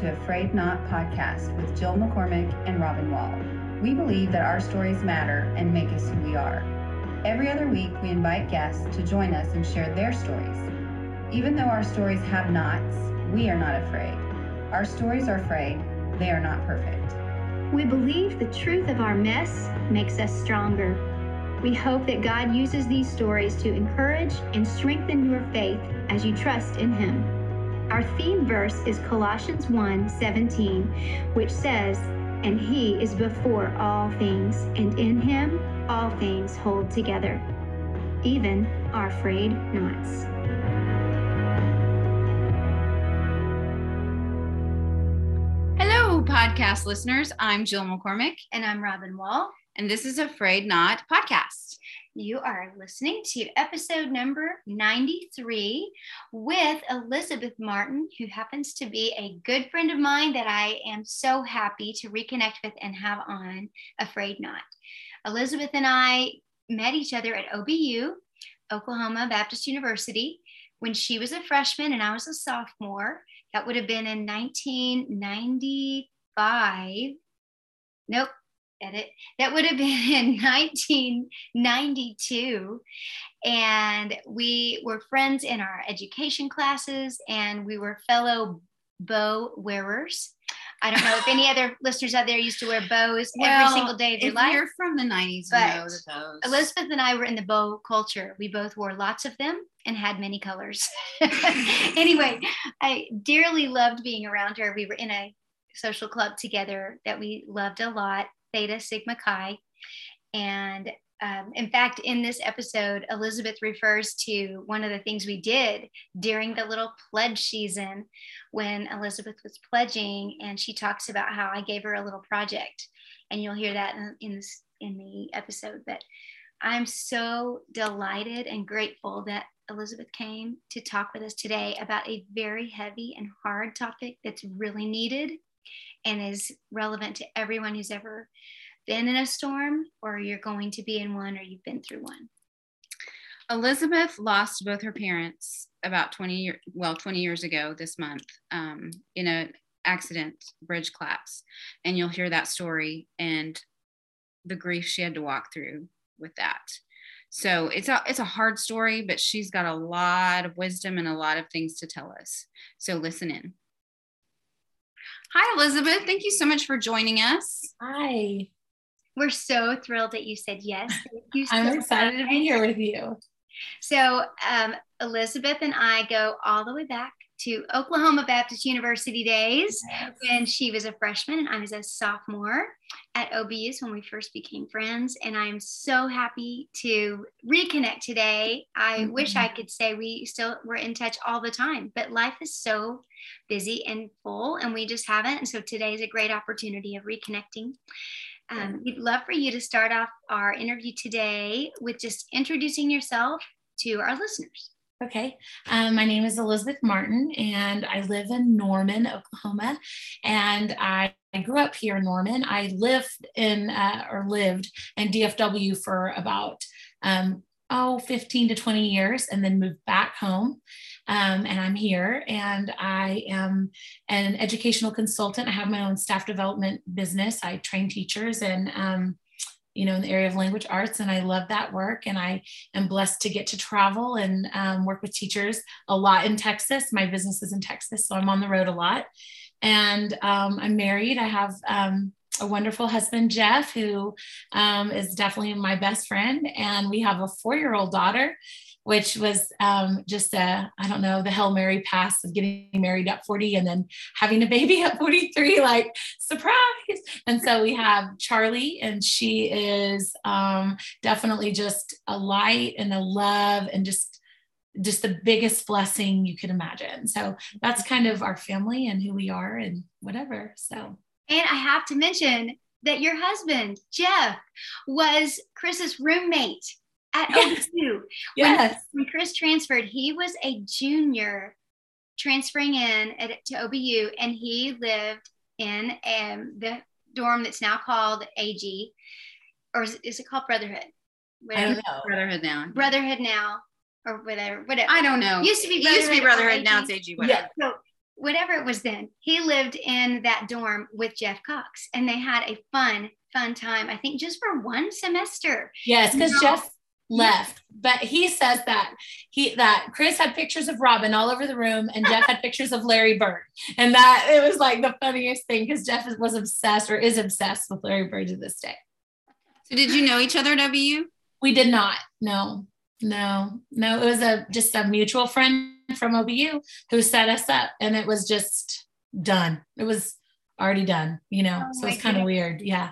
to A Frayed Knot podcast with Jill McCormick and Robin Wall. We believe that our stories matter and make us who we are. Every other week, we invite guests to join us and share their stories. Even though our stories have knots, we are not afraid. Our stories are afraid, they are not perfect. We believe the truth of our mess makes us stronger. We hope that God uses these stories to encourage and strengthen your faith as you trust in Him. Our theme verse is Colossians 1 17, which says, And He is before all things, and in Him all things hold together, even our frayed knots. Hello, podcast listeners. I'm Jill McCormick, And I'm Robin Wall. and this is A Frayed Knot podcast. You are listening to episode number 93 with Elizabeth Martin, who happens to be a good friend of mine that I am so happy to reconnect with and have on A Frayed Knot. Elizabeth and I met each other at OBU, Oklahoma Baptist University, when she was a freshman and I was a sophomore. That would have been in 1995. Nope, edit. That would have been in 1992. And we were friends in our education classes and we were fellow bow wearers. I don't know if any other listeners out there used to wear bows every single day of their If life. you're from the 90s, you But those. Elizabeth and I were in the bow culture. We both wore lots of them and had many colors. anyway, I dearly loved being around her. We were in a social club together that we loved a lot, Theta Sigma Chi. And um, in fact, in this episode, Elizabeth refers to one of the things we did during the little pledge season when Elizabeth was pledging, and she talks about how I gave her a little project, and you'll hear that in, in this in the episode. But I'm so delighted and grateful that Elizabeth came to talk with us today about a very heavy and hard topic that's really needed and is relevant to everyone who's ever been in a storm or you're going to be in one or you've been through one. Elizabeth lost both her parents about 20 years, well, 20 years ago this month um, in an accident, bridge collapse. And you'll hear that story and the grief she had to walk through with that. So it's a it's a hard story, but she's got a lot of wisdom and a lot of things to tell us. So listen in. Hi, Elizabeth. Thank you so much for joining us. Hi, We're so thrilled that you said yes. Thank you I'm so excited to be here with you. So, um, Elizabeth and I go all the way back to Oklahoma Baptist University days when she was a freshman and I was a sophomore at OBU's when we first became friends. And I'm so happy to reconnect today. I wish I could say we still were in touch all the time, but life is so busy and full, and we just haven't. And so today is a great opportunity of reconnecting. Um, we'd love for you to start off our interview today with just introducing yourself to our listeners. Okay. Um, my name is Elizabeth Martin, and I live in Norman, Oklahoma. And I, I grew up here in Norman. I lived in uh, or lived in DFW for about um, oh 15 to 20 years, and then moved back home. Um, and I'm here, and I am an educational consultant. I have my own staff development business. I train teachers and um, you know in the area of language arts and i love that work and i am blessed to get to travel and um, work with teachers a lot in texas. My business is in texas so i'm on the road a lot. And um, i'm married. I have um, a wonderful husband jeff who um, is definitely my best friend and we have a four-year-old daughter which was um, just a, I don't know, the Hail Mary pass of getting married at 40 and then having a baby at 43, like surprise. And so we have Charlie, and she is um, definitely just a light and a love and just just the biggest blessing you could imagine. So that's kind of our family and who we are and whatever. So And I have to mention that your husband, Jeff, was Chris's roommate at Yes. OBU. yes, When Chris transferred, he was a junior transferring in at, to OBU, and he lived in um, the dorm that's now called AG, or is, is it called Brotherhood? I don't know. Brotherhood now. Brotherhood now, or whatever. Whatever. I don't know. Used to be It used to be Brotherhood, Brotherhood. Now it's AG. Whatever. Yeah. So whatever it was then, he lived in that dorm with Jeff Cox and they had a fun, fun time. I think just for one semester. Yes, because Jeff left. But he says that he that chris had pictures of robin all over the room and jeff had pictures of larry bird. And that it was like the funniest thing because jeff was obsessed or is obsessed with larry bird to this day. So did you know each other w we did not. No. No. No. It was a just a mutual friend from obu who set us up and it was just done. It was already done you know? Oh so it's kind of weird. Yeah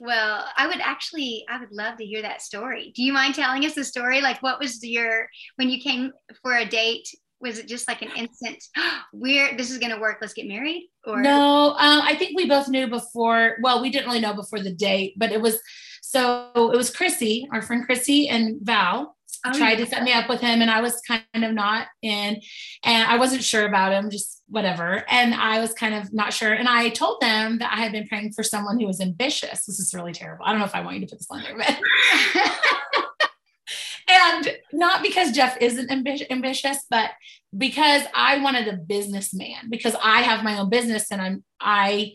well, I would actually, I would love to hear that story. Do you mind telling us the story? Like, what was your, when you came for a date, was it just like an instant, we're, this is going to work, let's get married? Or no, um, I think we both knew before, well, we didn't really know before the date, but it was, so it was Chrissy, our friend Chrissy and Val oh, tried to set me up with him and I was kind of not in and I wasn't sure about him, just whatever. And I was kind of not sure. And I told them that I had been praying for someone who was ambitious. This is really terrible. I don't know if I want you to put this on there, but and not because Jeff isn't ambi- ambitious, but because I wanted a businessman because I have my own business and I'm I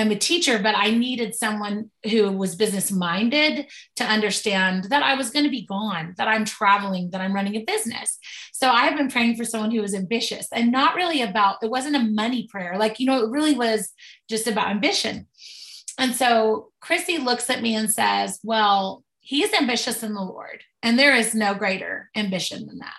am a teacher, but I needed someone who was business minded to understand that I was going to be gone, that I'm traveling, that I'm running a business. So I've been praying for someone who was ambitious and not really about, it wasn't a money prayer. Like, you know, it really was just about ambition. And so Chrissy looks at me and says, Well, he's ambitious in the Lord, and there is no greater ambition than that.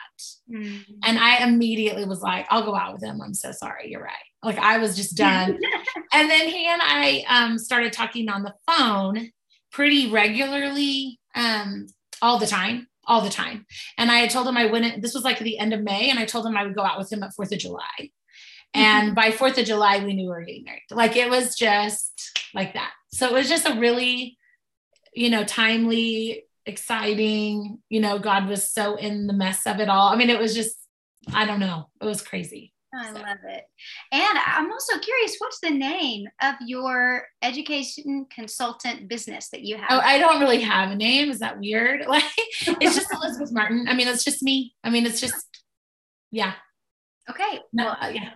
Mm-hmm. And I immediately was like, I'll go out with him. I'm so sorry. You're right. Like I was just done. and then he and I um, started talking on the phone pretty regularly, um, all the time, all the time. And I had told him I wouldn't, this was like the end of May, and I told him I would go out with him at 4th of July. And mm-hmm. by 4th of July, we knew we were getting married. Like it was just like that. So it was just a really, you know, timely, exciting. You know, God was so in the mess of it all. I mean, it was just, I don't know, it was crazy. I so. love it. And I'm also curious, what's the name of your education consultant business that you have? Oh, I don't really have a name. Is that weird? Like it's just Elizabeth Martin. I mean, it's just me. I mean, it's just yeah. Okay. No, well, uh, yeah.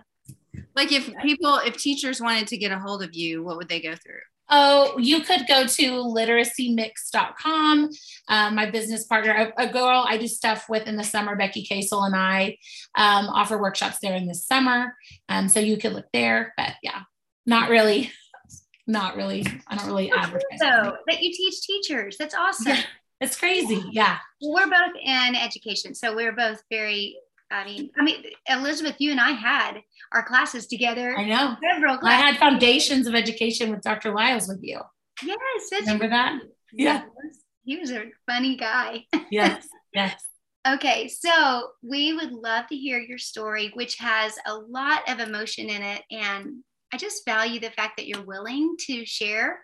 Like if people, if teachers wanted to get a hold of you, what would they go through? Oh, you could go to literacymix.com. Um, my business partner, a, a, girl I do stuff with in the summer, Becky Casel, and I um, offer workshops there in the summer. Um, so you could look there, but yeah, not really, not really. I don't really advertise. So that you teach teachers. That's awesome. Yeah, it's crazy. Yeah. We're both in education. So we're both very I mean, I mean, Elizabeth, you and I had our classes together. I know. Several classes. I had foundations of education with Dr. Lyles with you. Yes. Remember that? Yeah. He was a funny guy. yes. Yes. Okay, so we would love to hear your story, which has a lot of emotion in it. And I just value the fact that you're willing to share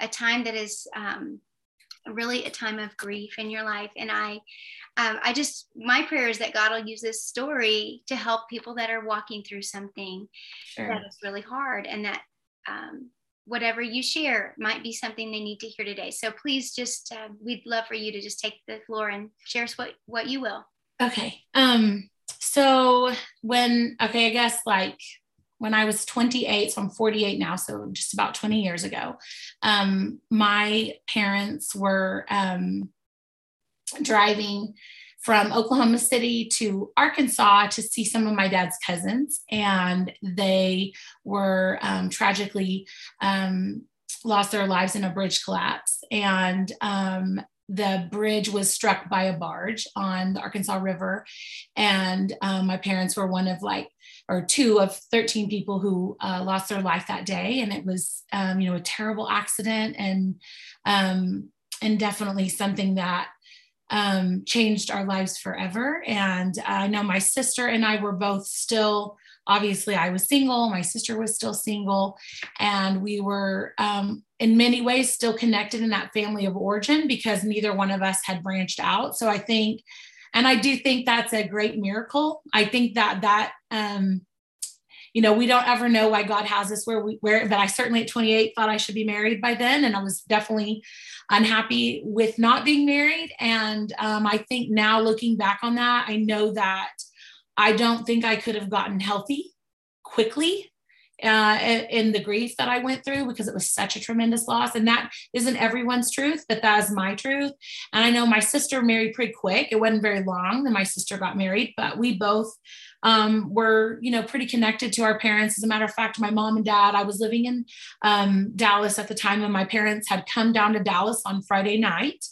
a time that is um, really a time of grief in your life. And I, um, I just, my prayer is that God will use this story to help people that are walking through something sure. that is really hard and that um, whatever you share might be something they need to hear today. So please just, uh, we'd love for you to just take the floor and share us what, what you will. Okay. Um, so when, okay, I guess like when I was 28, so I'm 48 now, so just about 20 years ago, um, my parents were um, driving from Oklahoma City to Arkansas to see some of my dad's cousins, and they were um, tragically um, lost their lives in a bridge collapse. And um, the bridge was struck by a barge on the Arkansas River. And um, my parents were one of like, or two of 13 people who uh, lost their life that day. And it was, um, you know, a terrible accident and, um, and definitely something that um, changed our lives forever. And I know my sister and I were both still obviously I was single, my sister was still single, and we were um, in many ways still connected in that family of origin because neither one of us had branched out. So I think, and I do think that's a great miracle. I think that that, um, you know, we don't ever know why God has us where we where, but I certainly at 28 thought I should be married by then, and I was definitely unhappy with not being married. And um, I think now looking back on that, I know that I don't think I could have gotten healthy quickly uh, in the grief that I went through because it was such a tremendous loss. And that isn't everyone's truth, but that is my truth. And I know my sister married pretty quick. It wasn't very long that my sister got married, but we both um, were, you know, pretty connected to our parents. As a matter of fact, my mom and dad, I was living in um, Dallas at the time, and my parents had come down to Dallas on Friday night.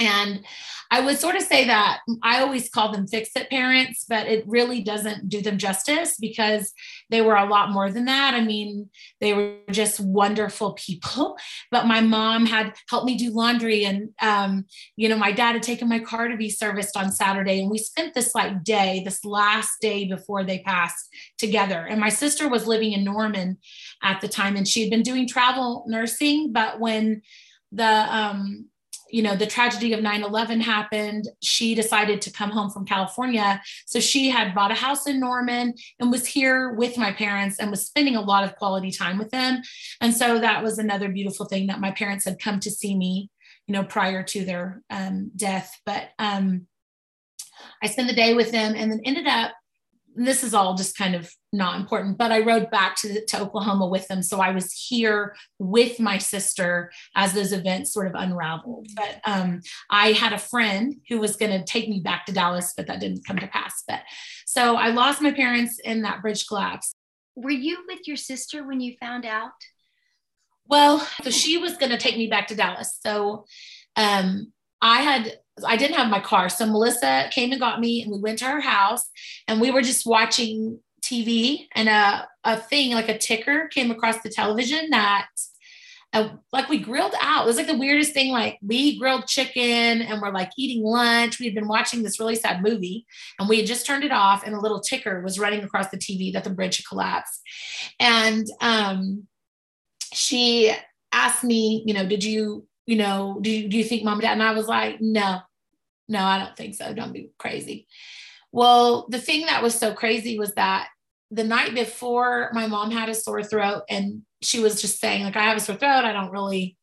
And I would sort of say that I always call them fix it parents, but it really doesn't do them justice because they were a lot more than that. I mean, they were just wonderful people. But my mom had helped me do laundry, and um, you know, my dad had taken my car to be serviced on Saturday, and we spent this like day, this last day before they passed together. And my sister was living in Norman at the time, and she had been doing travel nursing, but when the um, you know the tragedy of 9-11 happened. She decided to come home from california. So she had bought a house in norman and was here with my parents and was spending a lot of quality time with them. And so that was another beautiful thing that my parents had come to see me you know prior to their um, death. But um, i spent the day with them and then ended up this is all just kind of not important, but I rode back to, to Oklahoma with them. So I was here with my sister as those events sort of unraveled. But um, I had a friend who was going to take me back to Dallas, but that didn't come to pass. But so I lost my parents in that bridge collapse. Were you with your sister when you found out? Well, so she was going to take me back to Dallas. So um, I had I didn't have my car. So Melissa came and got me and we went to her house and we were just watching TV and a, a thing like a ticker came across the television that uh, like we grilled out. It was like the weirdest thing. Like we grilled chicken and we're like eating lunch. We had been watching this really sad movie and we had just turned it off and a little ticker was running across the TV that the bridge had collapsed. And um, she asked me, you know, did you you know, do you, do you think mom and dad? And I was like, no, no, I don't think so. Don't be crazy. Well, the thing that was so crazy was that the night before my mom had a sore throat and she was just saying like, I have a sore throat. I don't really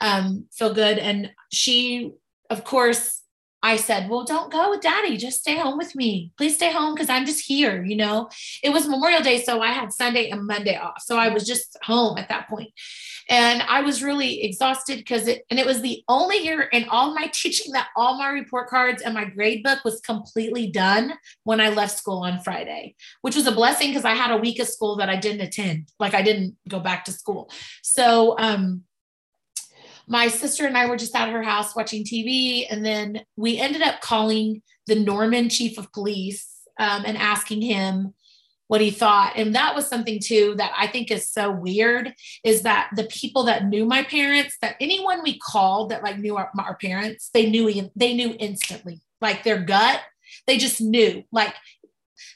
um, feel good. And she, of course, I said, Well, don't go with daddy. Just stay home with me. Please stay home because I'm just here. You know, it was Memorial Day. So I had Sunday and Monday off. So I was just home at that point. And I was really exhausted because it, and it was the only year in all my teaching that all my report cards and my grade book was completely done when I left school on Friday, which was a blessing because I had a week of school that I didn't attend. Like I didn't go back to school. So, um, my sister and I were just at her house watching TV, and then we ended up calling the Norman chief of police um, and asking him what he thought. And that was something too that I think is so weird is that the people that knew my parents, that anyone we called that like knew our, our parents, they knew they knew instantly, like their gut, they just knew. Like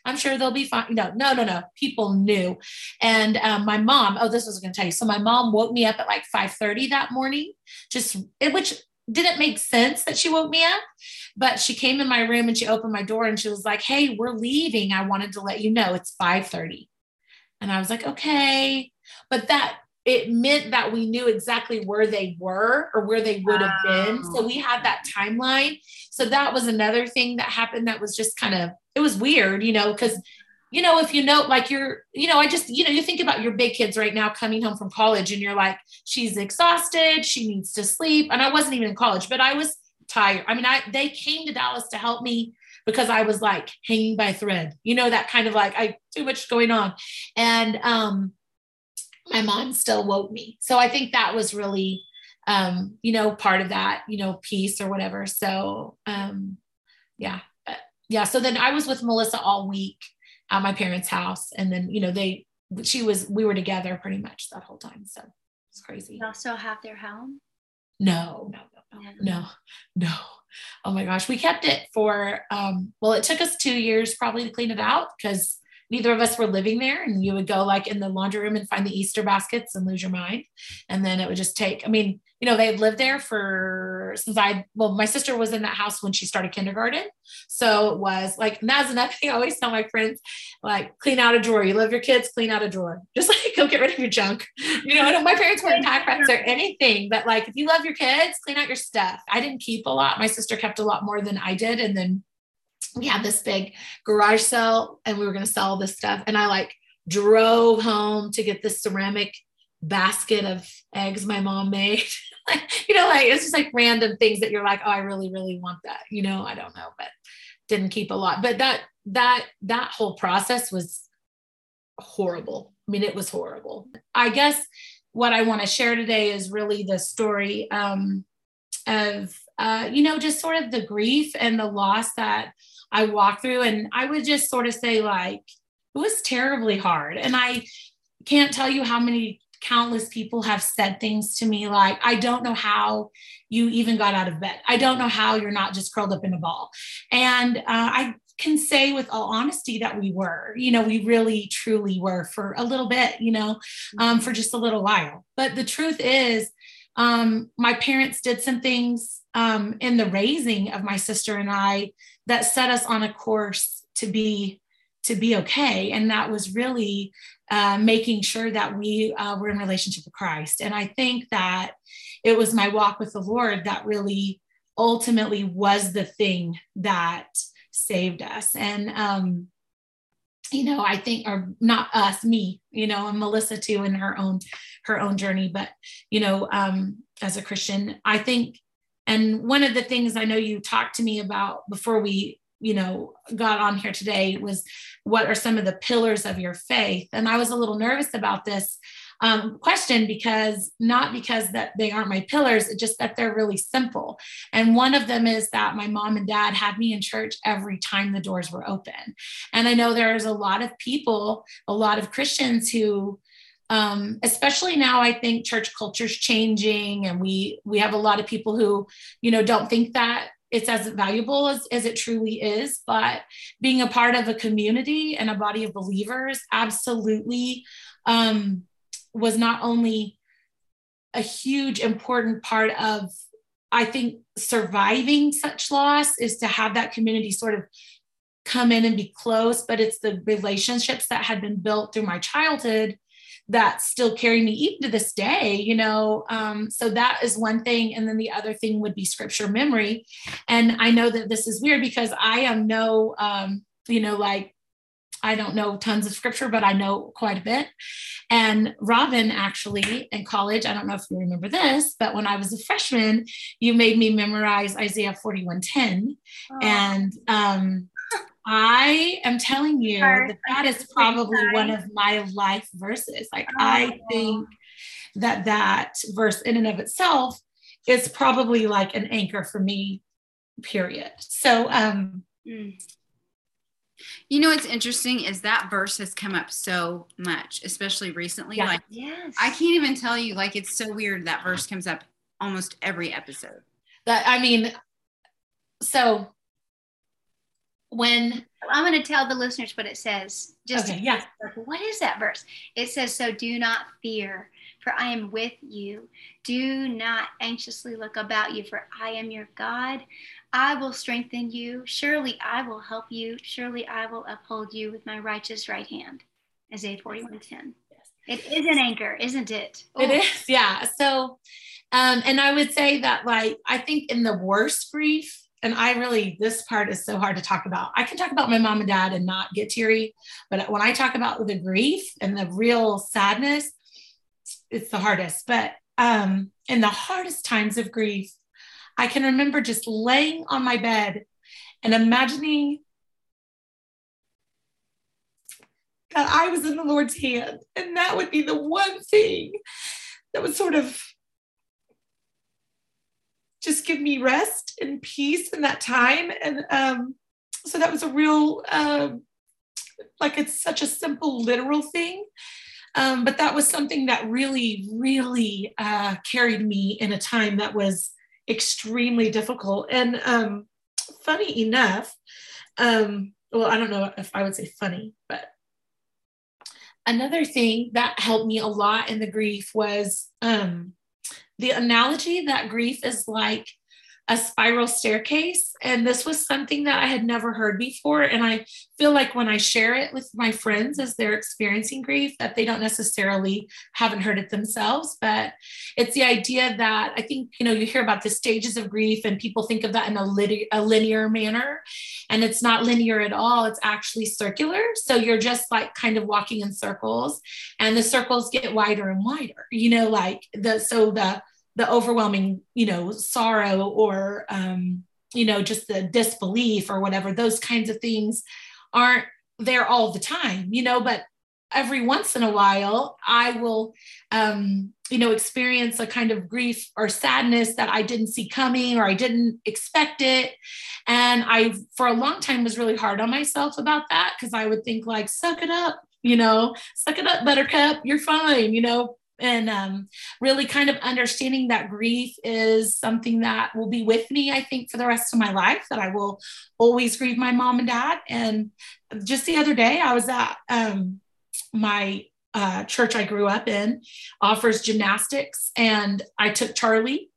I'm sure they'll be fine. No, no, no, no. People knew. And um, my mom, oh, this was going to tell you. So my mom woke me up at like 5:30 that morning, just which didn't make sense that she woke me up. But she came in my room and she opened my door and she was like, "Hey, we're leaving. I wanted to let you know it's 5:30." And I was like, "Okay." But that it meant that we knew exactly where they were or where they would have wow. been. So we had that timeline. So that was another thing that happened that was just kind of it was weird, you know, because you know, if you know, like you're, you know, I just, you know, you think about your big kids right now coming home from college and you're like, she's exhausted, she needs to sleep. And I wasn't even in college, but I was tired. I mean, I they came to Dallas to help me because I was like hanging by thread, you know, that kind of like I too much going on. And um my mom still woke me. So I think that was really um, you know, part of that, you know, piece or whatever. So um yeah, yeah, so then I was with Melissa all week at my parents' house, and then you know they she was we were together pretty much that whole time. So it's crazy. You also have their home? No, no, no, no, no, no. Oh my gosh, we kept it for um, well, it took us two years probably to clean it out because neither of us were living there. And you would go like in the laundry room and find the easter baskets and lose your mind. And then it would just take i mean you know they had lived there for since i well my sister was in that house when she started kindergarten. So it was like and that's another thing i always tell my friends like clean out a drawer. You love your kids clean out a drawer. Just like go get rid of your junk. You know my parents weren't pack rats or anything but like if you love your kids clean out your stuff. I didn't keep a lot. My sister kept a lot more than i did. And then we had this big garage sale and we were going to sell all this stuff. And I like drove home to get this ceramic basket of eggs my mom made. you know, like it's just like random things that you're like, oh, I really, really want that. You know, I don't know, but didn't keep a lot. But that that that whole process was horrible. I mean, it was horrible. I guess what I want to share today is really the story um, of, uh, you know, just sort of the grief and the loss that I walked through. And I would just sort of say, like, it was terribly hard. And I can't tell you how many countless people have said things to me like, I don't know how you even got out of bed. I don't know how you're not just curled up in a ball. And uh, I can say with all honesty that we were, you know, we really truly were for a little bit, you know, um, for just a little while. But the truth is, um, my parents did some things um, in the raising of my sister and I that set us on a course to be to be okay, and that was really uh, making sure that we uh, were in relationship with Christ. And I think that it was my walk with the Lord that really ultimately was the thing that saved us. And, um, you know, I think, or not us, me, you know, and Melissa too in her own, her own journey. But, you know, um, as a Christian, I think, and one of the things I know you talked to me about before we you know got on here today was what are some of the pillars of your faith and i was a little nervous about this um, question because not because that they aren't my pillars, just that they're really simple. And one of them is that my mom and dad had me in church every time the doors were open. And I know there's a lot of people, a lot of Christians who um, especially now i think church culture is changing and we we have a lot of people who you know don't think that it's as valuable as, as it truly is but being a part of a community and a body of believers absolutely um, was not only a huge important part of i think surviving such loss is to have that community sort of come in and be close but it's the relationships that had been built through my childhood that still carry me even to this day you know um, so that is one thing and then the other thing would be scripture memory and i know that this is weird because i am no um, you know like I don't know tons of scripture, but I know quite a bit. And Robin, actually, in college, I don't know if you remember this, but when I was a freshman, you made me memorize Isaiah 41:10. Oh. And um, I am telling you that that is probably one of my life verses. Like, oh. I think that that verse in and of itself is probably like an anchor for me, period. So, um, mm you know what's interesting is that verse has come up so much, especially recently. Yeah. Like, yes. I can't even tell you. Like, it's so weird that verse comes up almost every episode. That I mean, so when I'm going to tell the listeners what it says. Just okay, yeah. What is that verse? It says, "So do not fear, for I am with you. Do not anxiously look about you, for I am your God. I will strengthen you. Surely I will help you. Surely I will uphold you with my righteous right hand. Isaiah 41 10. Yes. It is an anchor, isn't it? Oh. It is, yeah. So, um, and I would say that, like, I think in the worst grief, and I really, this part is so hard to talk about. I can talk about my mom and dad and not get teary, but when I talk about the grief and the real sadness, it's the hardest. But um, in the hardest times of grief, I can remember just laying on my bed and imagining that I was in the Lord's hand. And that would be the one thing that would sort of just give me rest and peace in that time. And um, so that was a real, uh, like it's such a simple, literal thing. Um, but that was something that really, really uh, carried me in a time that was extremely difficult. And um, funny enough, um, well, I don't know if I would say funny, but another thing that helped me a lot in the grief was um, the analogy that grief is like a spiral staircase. And this was something that I had never heard before. And I feel like when I share it with my friends as they're experiencing grief, that they don't necessarily haven't heard it themselves. But it's the idea that I think, you know, you hear about the stages of grief and people think of that in a, lit- a linear manner. And it's not linear at all, it's actually circular. So you're just like kind of walking in circles, and the circles get wider and wider, you know, like the so the the overwhelming, you know, sorrow or, um, you know, just the disbelief or whatever, those kinds of things aren't there all the time, you know, but every once in a while I will, um, you know, experience a kind of grief or sadness that I didn't see coming or I didn't expect it. And I, for a long time, was really hard on myself about that because I would think, like, suck it up, you know, suck it up, buttercup, you're fine, you know, and um, really kind of understanding that grief is something that will be with me i think for the rest of my life that i will always grieve my mom and dad. And just the other day i was at um, my uh, church i grew up in offers gymnastics and i took charlie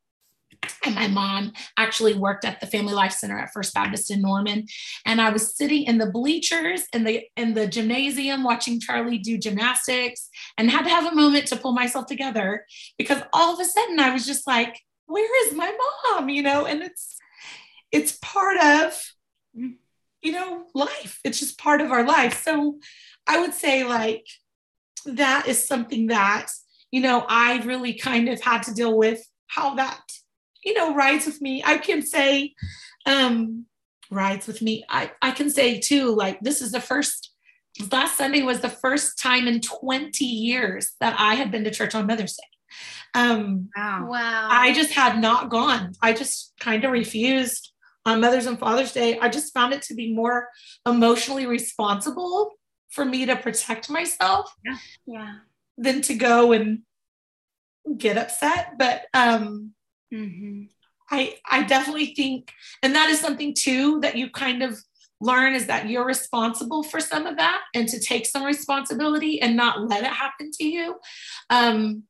and my mom actually worked at the Family Life Center at First Baptist in Norman. And I was sitting in the bleachers in the in the gymnasium watching Charlie do gymnastics and had to have a moment to pull myself together because all of a sudden I was just like, where is my mom? You know, and it's it's part of you know life. It's just part of our life. So I would say like that is something that you know I really kind of had to deal with how that you know, rides with me. I can say, um, rides with me. I, I can say too, like, this is the first, last Sunday was the first time in 20 years that I had been to church on Mother's Day. Um, wow. Wow. I just had not gone. I just kind of refused on Mother's and Father's Day. I just found it to be more emotionally responsible for me to protect myself. Yeah. Yeah. Than to go and get upset. But um Mm-hmm. I I definitely think, and that is something too that you kind of learn is that you're responsible for some of that and to take some responsibility and not let it happen to you. Um,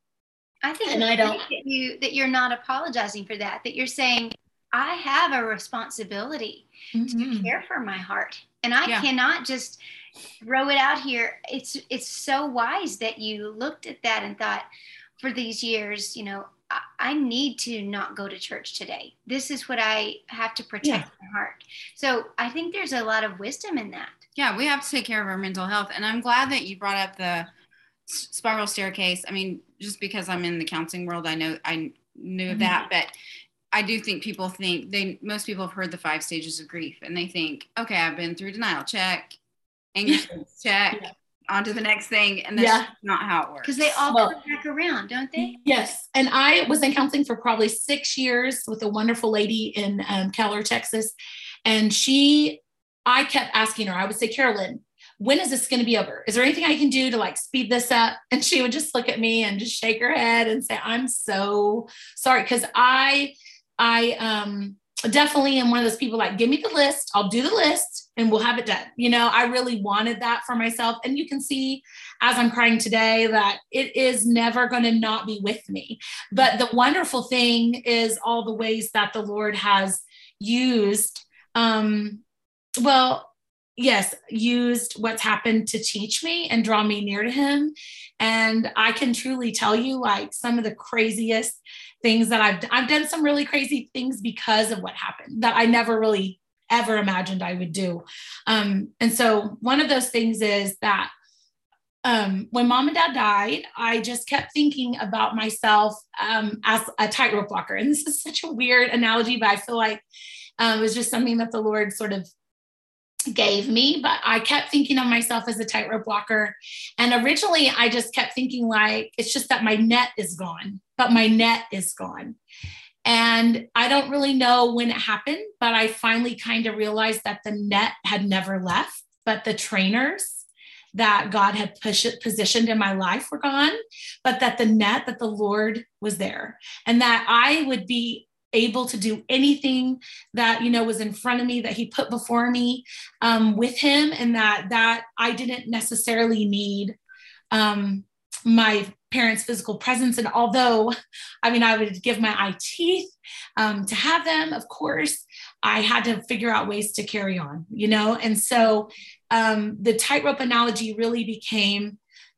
I think and I don't that you that you're not apologizing for that. That you're saying I have a responsibility mm-hmm. to care for my heart, and I yeah. cannot just throw it out here. It's it's so wise that you looked at that and thought, for these years, you know, I need to not go to church today. This is what I have to protect yeah. my heart. So I think there's a lot of wisdom in that. Yeah, we have to take care of our mental health. And I'm glad that you brought up the spiral staircase. I mean, just because I'm in the counseling world, I know I knew mm-hmm. that, but I do think people think they most people have heard the five stages of grief and they think, okay, I've been through denial, check, anger, check, yeah on to the next thing and that's yeah. not how it works. Because they all well, come back around don't they? yes. And i was in counseling for probably six years with a wonderful lady in um, keller texas. And she i kept asking her i would say carolyn when is this going to be over? Is there anything i can do to like speed this up? And she would just look at me and just shake her head and say i'm so sorry. Because i i um definitely am one of those people like give me the list i'll do the list and we'll have it done. You know i really wanted that for myself. And you can see as i'm crying today that it is never going to not be with me. But the wonderful thing is all the ways that the lord has used um well yes, used what's happened to teach me and draw me near to him. And I can truly tell you, like, some of the craziest things that I've I've done some really crazy things because of what happened that I never really ever imagined I would do. Um, and so one of those things is that um, when mom and dad died, I just kept thinking about myself um, as a tightrope walker. And this is such a weird analogy, but I feel like um, it was just something that the Lord sort of gave me, but I kept thinking of myself as a tightrope walker. And originally, I just kept thinking, like, it's just that my net is gone, but my net is gone. And I don't really know when it happened, but I finally kind of realized that the net had never left, but the trainers that God had push, positioned in my life were gone, but that the net that the Lord was there and that I would be able to do anything that you know was in front of me that he put before me um, with him and that that i didn't necessarily need um, my parents physical presence and although i mean i would give my eye teeth um, to have them, of course, I had to figure out ways to carry on, you know? And so um, the tightrope analogy really became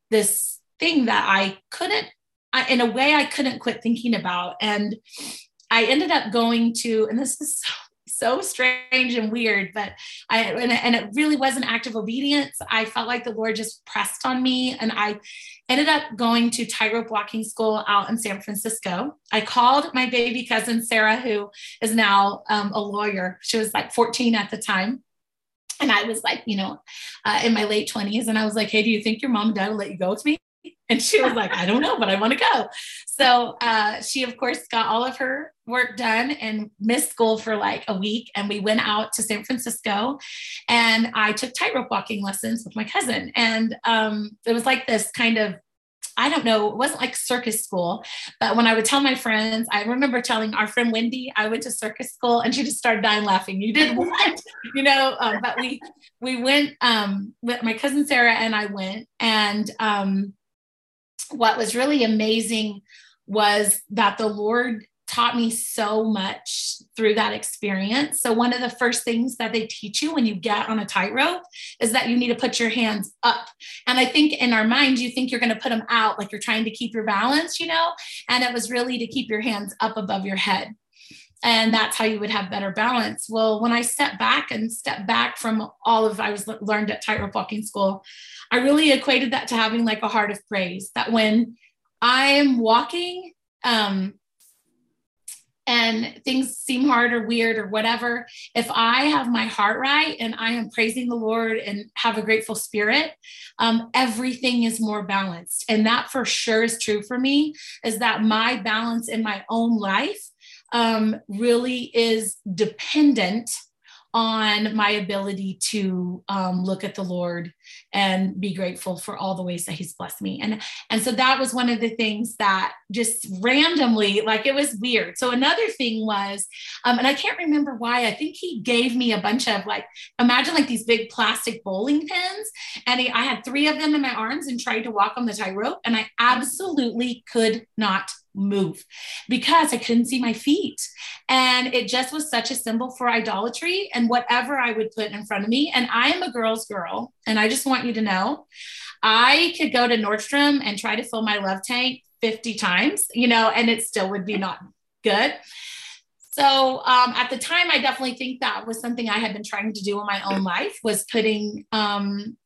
this thing that I couldn't, I, in a way, I couldn't quit thinking about. And I ended up going to, and this is so so strange and weird, but I, and, and it really was an act of obedience. I felt like the Lord just pressed on me and I ended up going to tightrope walking school out in San Francisco. I called my baby cousin, Sarah, who is now um, a lawyer. She was like 14 at the time. And I was like, you know, uh, in my late 20s. And I was like, hey, do you think your mom and dad will let you go with me? And she was like, I don't know, but I want to go. So uh, she, of course, got all of her work done and missed school for like a week. And we went out to San Francisco and I took tightrope walking lessons with my cousin. And um, it was like this kind of I don't know, it wasn't like circus school, but when I would tell my friends, I remember telling our friend Wendy, I went to circus school and she just started dying laughing. You did what? you know, um, but we, we went, um, with my cousin Sarah and I went and, um, what was really amazing was that the Lord taught me so much through that experience. So, one of the first things that they teach you when you get on a tightrope is that you need to put your hands up. And I think in our minds, you think you're going to put them out like you're trying to keep your balance, you know? And it was really to keep your hands up above your head. And that's how you would have better balance. Well, when I step back and step back from all of I was learned at tightrope walking school, I really equated that to having like a heart of praise. That when I am walking, um, and things seem hard or weird or whatever, if I have my heart right and I am praising the Lord and have a grateful spirit, um, everything is more balanced. And that for sure is true for me, is that my balance in my own life um, really is dependent on my ability to um, look at the Lord and be grateful for all the ways that He's blessed me. And and so that was one of the things that just randomly, like it was weird. So another thing was, um, and I can't remember why. I think He gave me a bunch of like, imagine like these big plastic bowling pins, and he, I had three of them in my arms and tried to walk on the tightrope, and I absolutely could not move because I couldn't see my feet. And it just was such a symbol for idolatry and whatever I would put in front of me. And I am a girl's girl. And I just want you to know I could go to Nordstrom and try to fill my love tank 50 times, you know, and it still would be not good. So um, at the time, I definitely think that was something I had been trying to do in my own life was putting um,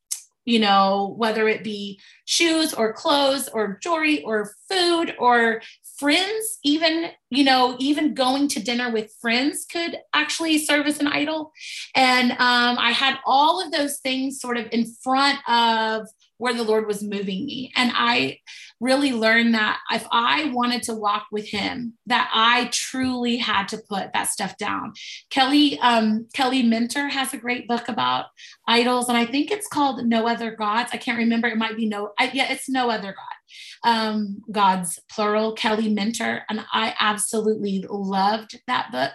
you know, whether it be shoes or clothes or jewelry or food or friends, even, you know, even going to dinner with friends could actually serve as an idol. And um, I had all of those things sort of in front of where the Lord was moving me. And I really learned that if I wanted to walk with him, that I truly had to put that stuff down. Kelly, um, Kelly Minter has a great book about idols, and I think it's called No Other Gods. I can't remember. It might be no, I, yeah, it's No Other God. Um, Gods, plural, Kelly Minter. And I absolutely loved that book.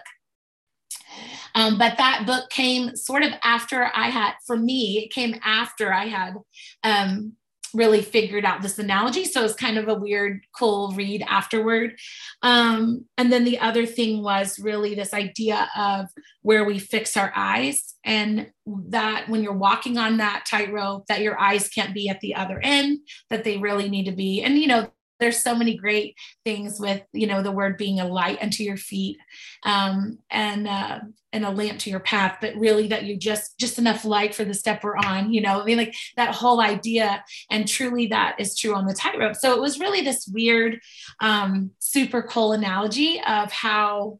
Um, but that book came sort of after I had, for me, it came after I had um, really figured out this analogy. So it's kind of a weird, cool read afterward. Um, and then the other thing was really this idea of where we fix our eyes and that when you're walking on that tightrope, that your eyes can't be at the other end, that they really need to be. And, you know, there's so many great things with you know the word being a light unto your feet um, and uh, and a lamp to your path but really that you just just enough light for the step we're on you know i mean like that whole idea and truly that is true on the tightrope. So it was really this weird um, super cool analogy of how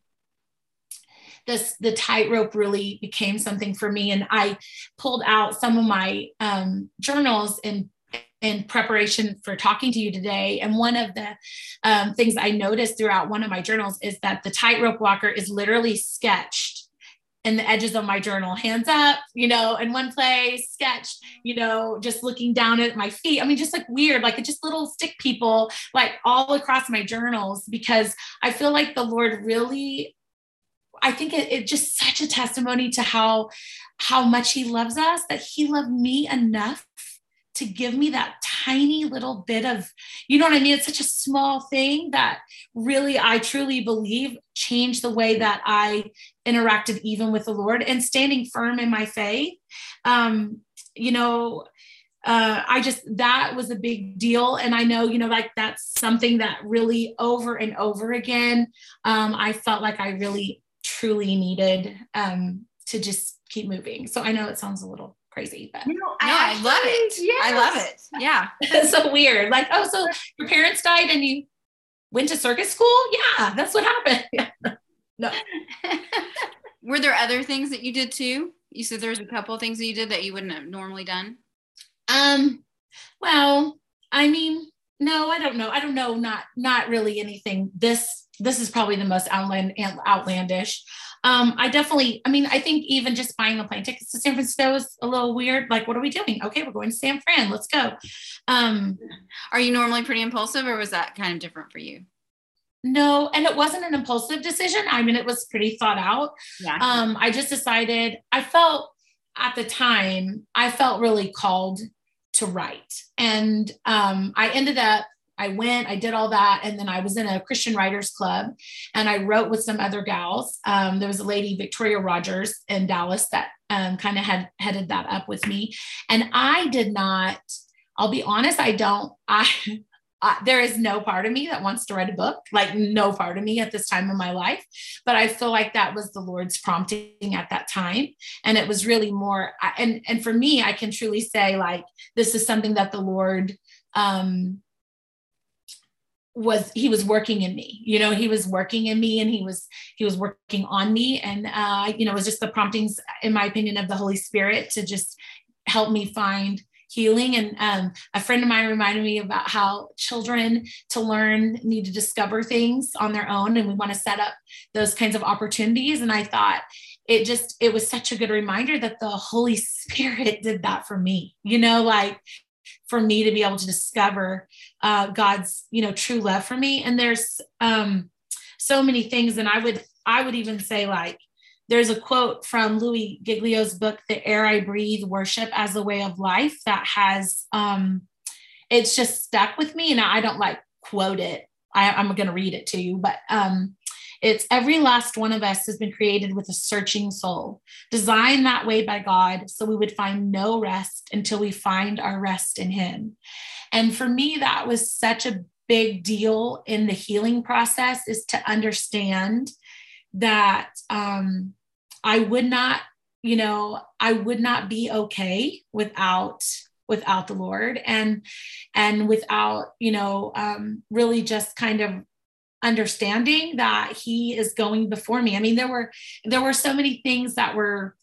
this the tightrope really became something for me. And i pulled out some of my um, journals and in preparation for talking to you today. And one of the um, things I noticed throughout one of my journals is that the tightrope walker is literally sketched in the edges of my journal, hands up, you know, in one place, sketched, you know, just looking down at my feet. I mean, just like weird, like just little stick people, like all across my journals, because I feel like the Lord really I think it, it, just such a testimony to how how much he loves us that he loved me enough to give me that tiny little bit of, you know what I mean? It's such a small thing that really, I truly believe changed the way that I interacted even with the Lord and standing firm in my faith. Um, you know, uh, I just that was a big deal, and I know you know like that's something that really over and over again. Um, I felt like I really truly needed um, to just keep moving. So I know it sounds a little crazy, but no, I, I love it. Yes. I love it. Yeah, it's so weird. Like, oh, so your parents died and you went to circus school? Yeah, that's what happened. no. Were there other things that you did too? You said there was a couple of things that you did that you wouldn't have normally done. Um, well, I mean, no, I don't know. I don't know. Not not really anything. This this is probably the most outland outlandish. Um, I definitely. I mean, I think even just buying the plane tickets to San Francisco is a little weird. Like, what are we doing? Okay, we're going to San Fran. Let's go. Um, are you normally pretty impulsive, or was that kind of different for you? No, and it wasn't an impulsive decision. I mean, it was pretty thought out. Yeah. Um, I just decided. I felt at the time, I felt really called to write. And um, I ended up, I went, I did all that. And then I was in a Christian Writers Club and I wrote with some other gals. Um, there was a lady, Victoria Rogers in Dallas, that um, kind of had headed that up with me. And I did not, I'll be honest, I don't, I, uh, there is no part of me that wants to write a book, like no part of me at this time in my life. But I feel like that was the Lord's prompting at that time, and it was really more. And and for me, I can truly say like this is something that the Lord um, was he was working in me you know he was working in me and he was he was working on me and uh you know it was just the promptings in my opinion of the holy spirit to just help me find healing. And um, a friend of mine reminded me about how children to learn need to discover things on their own. And we want to set up those kinds of opportunities. And I thought, it just it was such a good reminder that the holy spirit did that for me you know like for me to be able to discover uh, god's you know true love for me. And there's um so many things. And i would i would even say like there's a quote from Louie Giglio's book, The Air I Breathe Worship as a Way of Life, that has, um, it's just stuck with me. And I don't like quote it, I, am going to read it to you, but um, it's every last one of us has been created with a searching soul, designed that way by God, so we would find no rest until we find our rest in Him. And for me, that was such a big deal in the healing process is to understand that um, I would not, you know, I would not be okay without without the Lord and and without, you know, um, really just kind of understanding that he is going before me. I mean, there were there were so many things that were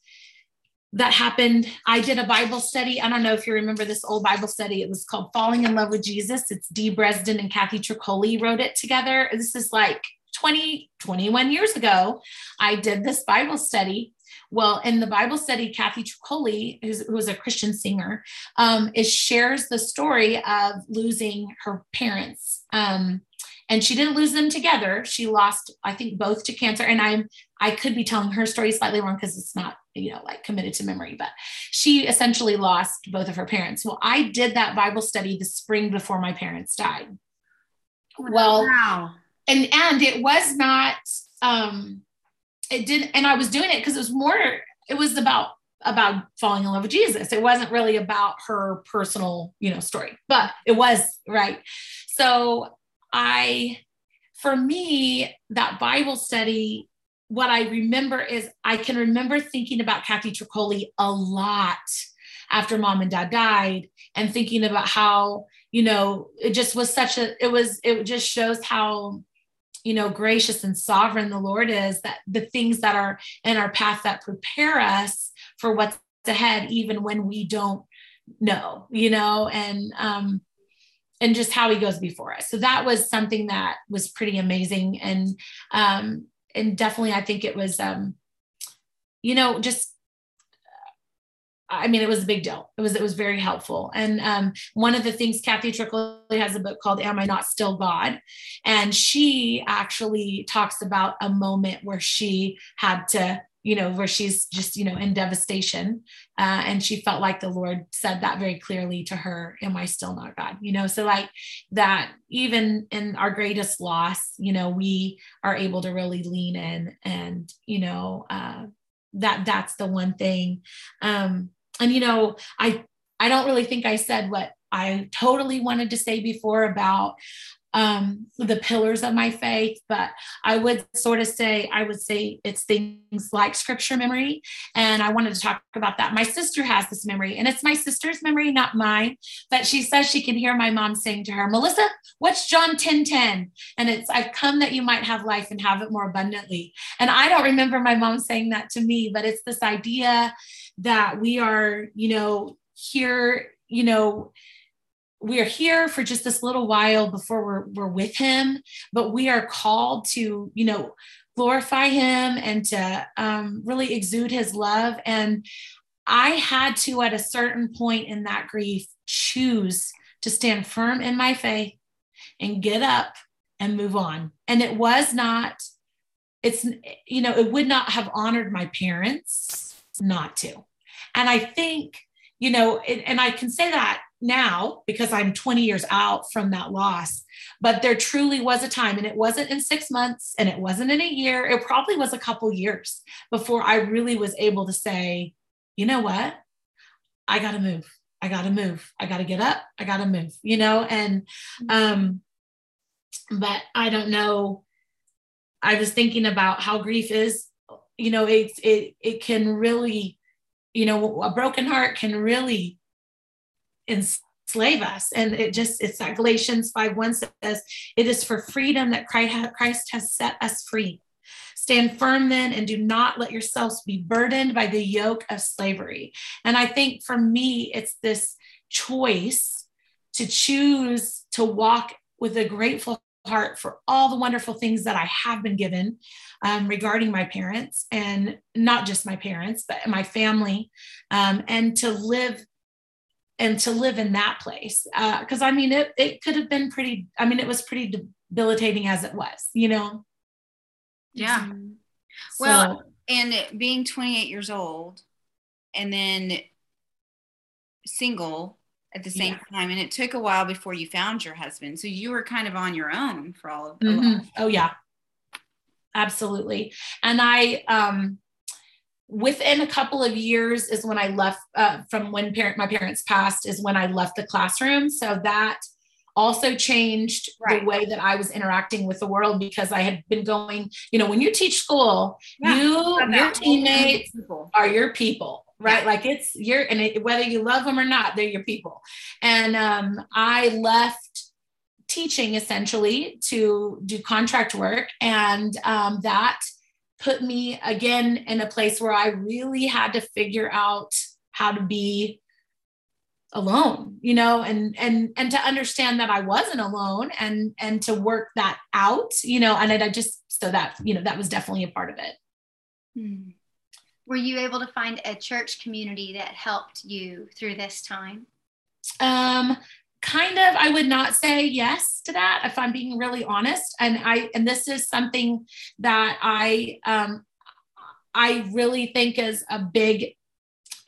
that happened. I did a Bible study. I don't know if you remember this old Bible study. It was called Falling in Love with Jesus. It's Dee Brestin and Kathy Troccoli wrote it together. This is like 20, 21 years ago, I did this Bible study. Well, in the Bible study, Kathy Troccoli, who was a Christian singer, um, is shares the story of losing her parents. Um, and she didn't lose them together. She lost, I think, both to cancer. And I'm, I could be telling her story slightly wrong because it's not, you know, like committed to memory. But she essentially lost both of her parents. Well, I did that Bible study the spring before my parents died. Well, wow and and it was not um it did and i was doing it because it was more it was about about falling in love with jesus it wasn't really about her personal you know story but it was right so i for me that bible study what i remember is i can remember thinking about kathy Troccoli a lot after mom and dad died and thinking about how you know it just was such a it was it just shows how you know gracious and sovereign the lord is that the things that are in our path that prepare us for what's ahead even when we don't know you know and um and just how he goes before us so that was something that was pretty amazing and um and definitely i think it was um you know just I mean, it was a big deal. It was it was very helpful. And um, one of the things Kathy Troccoli has a book called "Am I Not Still God," and she actually talks about a moment where she had to you know, where she's just, you know, in devastation. Uh, and she felt like the Lord said that very clearly to her, Am I still not God? You know, so like that, even in our greatest loss, you know, we are able to really lean in and, you know, uh, that that's the one thing. Um, and, you know, I, I don't really think I said what I totally wanted to say before about um, the pillars of my faith, but I would sort of say, I would say it's things like scripture memory. And I wanted to talk about that. My sister has this memory, and it's my sister's memory, not mine. But she says she can hear my mom saying to her, Melissa, what's John 10 10? And it's, I've come that you might have life and have it more abundantly. And I don't remember my mom saying that to me, but it's this idea that we are, you know, here, you know, we are here for just this little while before we're, we're with him but we are called to you know glorify him and to um, really exude his love. And i had to at a certain point in that grief choose to stand firm in my faith and get up and move on. And it was not it's you know it would not have honored my parents not to. And i think you know it, and i can say that now because I'm 20 years out from that loss. But there truly was a time, and it wasn't in six months and it wasn't in a year. It probably was a couple years before I really was able to say, you know what? I got to move. I got to move. I got to get up. I got to move, you know? And, um, but I don't know. I was thinking about how grief is, you know, it, it, it can really, you know, a broken heart can really enslave us. And it just, it's that Galatians 5 1 says, It is for freedom that Christ has set us free. Stand firm then and do not let yourselves be burdened by the yoke of slavery. And I think for me, it's this choice to choose to walk with a grateful heart for all the wonderful things that I have been given um, regarding my parents and not just my parents, but my family, um, and to live and to live in that place because uh, i mean it, it could have been pretty i mean it was pretty debilitating as it was you know yeah mm-hmm. well and being 28 years old and then single at the same yeah. time and it took a while before you found your husband so you were kind of on your own for all of mm-hmm. oh yeah absolutely and i um within a couple of years is when I left uh, from when parent my parents passed is when I left the classroom. So that also changed right. the way that I was interacting with the world because I had been going, you know, when you teach school, yeah, you your teammates are your people, right? Yeah. Like it's your and it, whether you love them or not, they're your people. And um, I left teaching essentially to do contract work, and um, that put me again in a place where I really had to figure out how to be alone you know and and and to understand that i wasn't alone and and to work that out you know and i just so that you know that was definitely a part of it hmm. were you able to find a church community that helped you through this time um kind of i would not say yes to that if i'm being really honest. And i and this is something that i um i really think is a big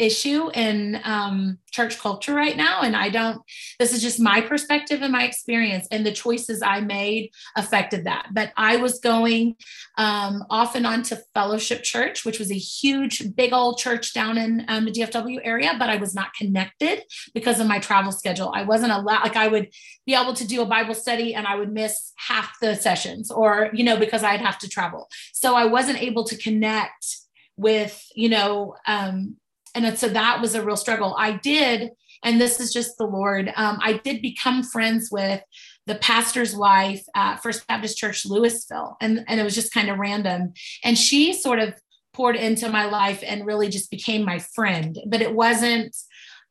issue in um, church culture right now. And I don't, this is just my perspective and my experience, and the choices I made affected that. But I was going um, off and on to Fellowship Church, which was a huge, big old church down in um, the DFW area, but I was not connected because of my travel schedule. I wasn't allowed, like, I would be able to do a Bible study and I would miss half the sessions or, you know, because I'd have to travel. So I wasn't able to connect with you know um, and so that was a real struggle. I did, and this is just the Lord, um, I did become friends with the pastor's wife at First Baptist Church, Louisville. And, and it was just kind of random. And she sort of poured into my life and really just became my friend. But it wasn't,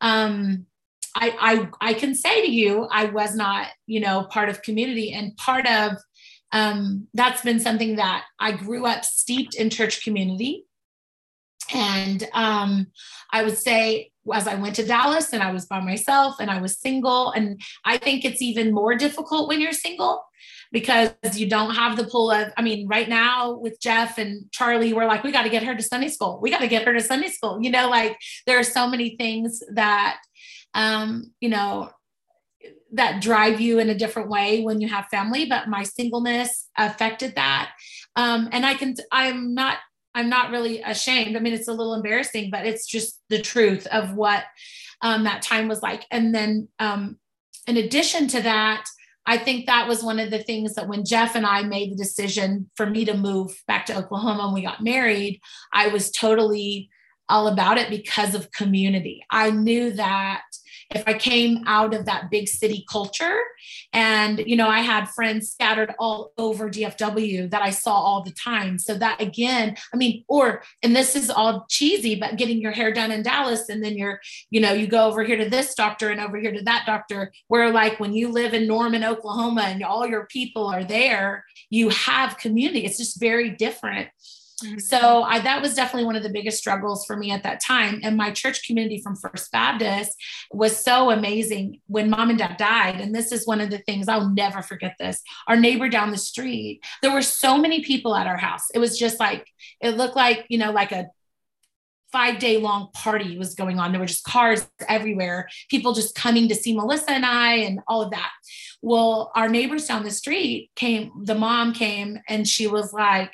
um, I, I, I can say to you, I was not, you know, part of community and part of um, that's been something that I grew up steeped in church community. And um, I would say, as I went to Dallas and I was by myself and I was single, and I think it's even more difficult when you're single because you don't have the pull of i mean right now with jeff and charlie we're like we got to get her to sunday school. We got to get her to sunday school. You know like there are so many things that um you know that drive you in a different way when you have family but my singleness affected that. Um and i can i'm not i'm not really ashamed i mean it's a little embarrassing but it's just the truth of what um, that time was like and then um in addition to that I think that was one of the things that when Jeff and I made the decision for me to move back to Oklahoma and we got married, I was totally all about it because of community. I knew that if I came out of that big city culture and, you know, I had friends scattered all over DFW that I saw all the time. So that again, I mean, or, and this is all cheesy, but getting your hair done in Dallas and then you're, you know, you go over here to this doctor and over here to that doctor, where like when you live in Norman, Oklahoma and all your people are there, you have community. It's just very different. Mm-hmm. So I, that was definitely one of the biggest struggles for me at that time. And my church community from First Baptist was so amazing when mom and dad died. And this is one of the things I'll never forget this. Our neighbor down the street, there were so many people at our house. It was just like, it looked like, you know, like a five day long party was going on. There were just cars everywhere, people just coming to see Melissa and I and all of that. Well, our neighbors down the street came, the mom came and she was like,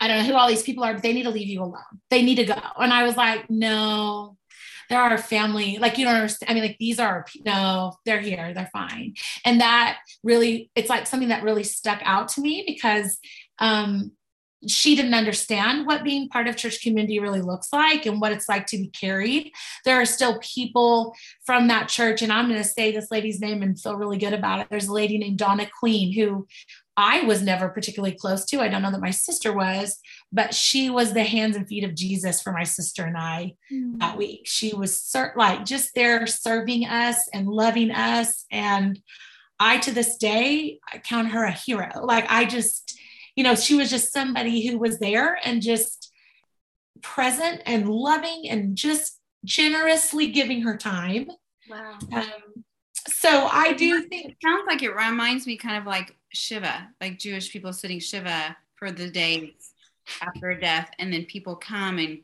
I don't know who all these people are, but they need to leave you alone. They need to go. And I was like, no, they're our family. Like, you don't understand. I mean, like, these are, no, they're here. They're fine. And that really, it's like something that really stuck out to me because um, she didn't understand what being part of church community really looks like and what it's like to be carried. There are still people from that church, and I'm going to say this lady's name and feel really good about it. There's a lady named Donna Queen who I was never particularly close to. I don't know that my sister was, but she was the hands and feet of Jesus for my sister and I mm. that week. She was ser- like just there serving us and loving us. And I, to this day, I count her a hero. Like I just, you know, she was just somebody who was there and just present and loving and just generously giving her time. Wow. Um, so I do think it sounds like it reminds me kind of like Shiva, like Jewish people sitting Shiva for the days after death, and then people come and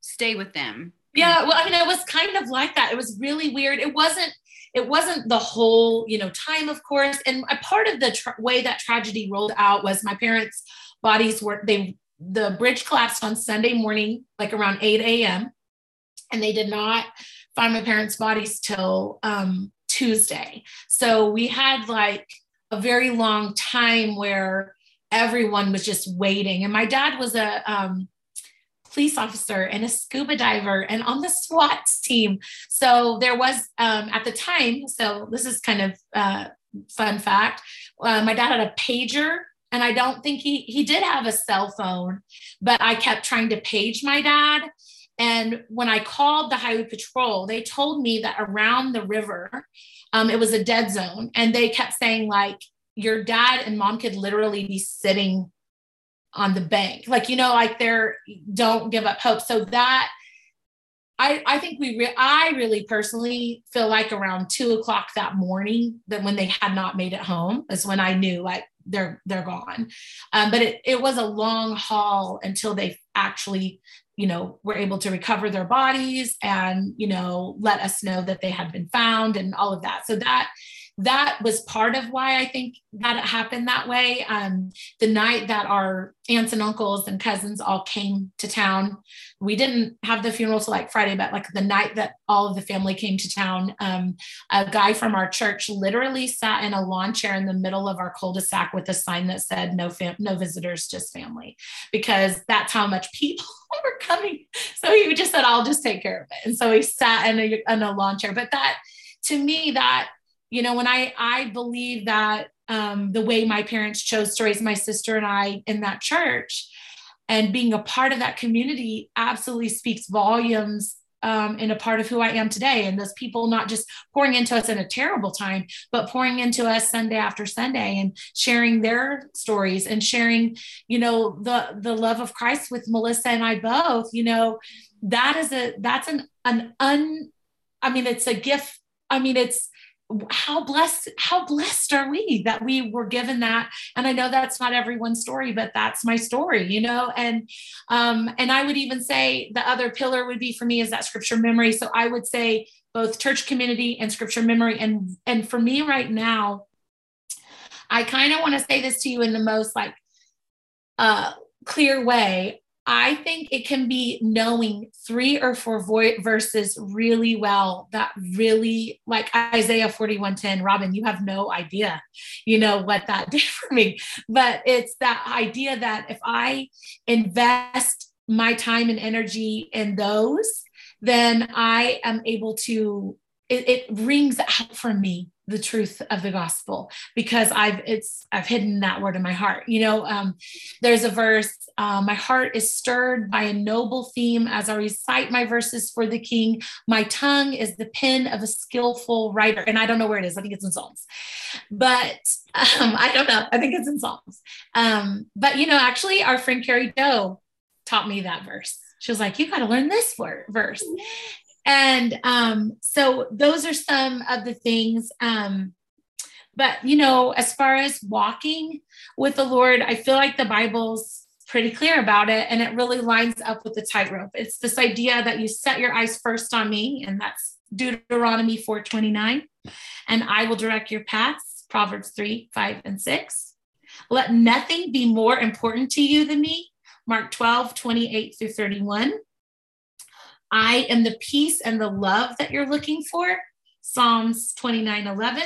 stay with them. Yeah, well, I mean, it was kind of like that. It was really weird. It wasn't. It wasn't the whole, you know, time, of course. And a part of the tra- way that tragedy rolled out was my parents' bodies were they the bridge collapsed on Sunday morning, like around 8 a.m. And they did not find my parents' bodies till um, Tuesday. So we had like a very long time where everyone was just waiting. And my dad was a um, police officer and a scuba diver and on the SWAT team. So there was um, at the time, so this is kind of uh, fun fact. Uh, my dad had a pager and I don't think he he did have a cell phone, but I kept trying to page my dad. And when I called the highway patrol, they told me that around the river, um, it was a dead zone. And they kept saying, like, your dad and mom could literally be sitting on the bank. Like, you know, like they're don't give up hope. So that I, I think we, re- I really personally feel like around two o'clock that morning that when they had not made it home is when I knew like they're, they're gone. Um, but it, it was a long haul until they actually you know, were able to recover their bodies and, you know, let us know that they had been found and all of that. So that that was part of why I think that it happened that way. Um, the night that our aunts and uncles and cousins all came to town, we didn't have the funeral till like Friday, but like the night that all of the family came to town, um, a guy from our church literally sat in a lawn chair in the middle of our cul-de-sac with a sign that said "No fam- no visitors, just family," because that's how much people were coming. So he just said, "I'll just take care of it," and so he sat in a, in a lawn chair. But that, to me, that you know when i i believe that um, the way my parents chose to raise my sister and i in that church and being a part of that community absolutely speaks volumes um, in a part of who I am today. And those people not just pouring into us in a terrible time, but pouring into us Sunday after Sunday and sharing their stories and sharing, you know, the the love of Christ with Melissa and I both. You know, that is a that's an an un. I mean, it's a gift. I mean, it's how blessed how blessed are we that we were given that? And i know that's not everyone's story but that's my story you know? And um and i would even say the other pillar would be for me is that scripture memory. So i would say both church community and scripture memory. And and for me right now i kind of want to say this to you in the most like uh clear way I think it can be knowing three or four vo- verses really well that really, like Isaiah 41:10. Robin, you have no idea, you know, what that did for me. But it's that idea that if I invest my time and energy in those, then I am able to, it, it rings out for me the truth of the gospel because I've it's I've hidden that word in my heart. You know, um, there's a verse. Uh, my heart is stirred by a noble theme as I recite my verses for the King. My tongue is the pen of a skillful writer, and I don't know where it is. I think it's in Psalms, but um, I don't know. I think it's in Psalms. Um, but you know, actually, our friend Carrie Doe taught me that verse. She was like, "You got to learn this word, verse," And um, so those are some of the things. Um, but, you know, as far as walking with the Lord, I feel like the Bible's pretty clear about it and it really lines up with the tightrope. It's this idea that you set your eyes first on me, and that's Deuteronomy 4:29, and I will direct your paths, Proverbs 3, 5, and 6. Let nothing be more important to you than me, Mark 12, 28 through 31. I am the peace and the love that you're looking for. Psalms 29 11.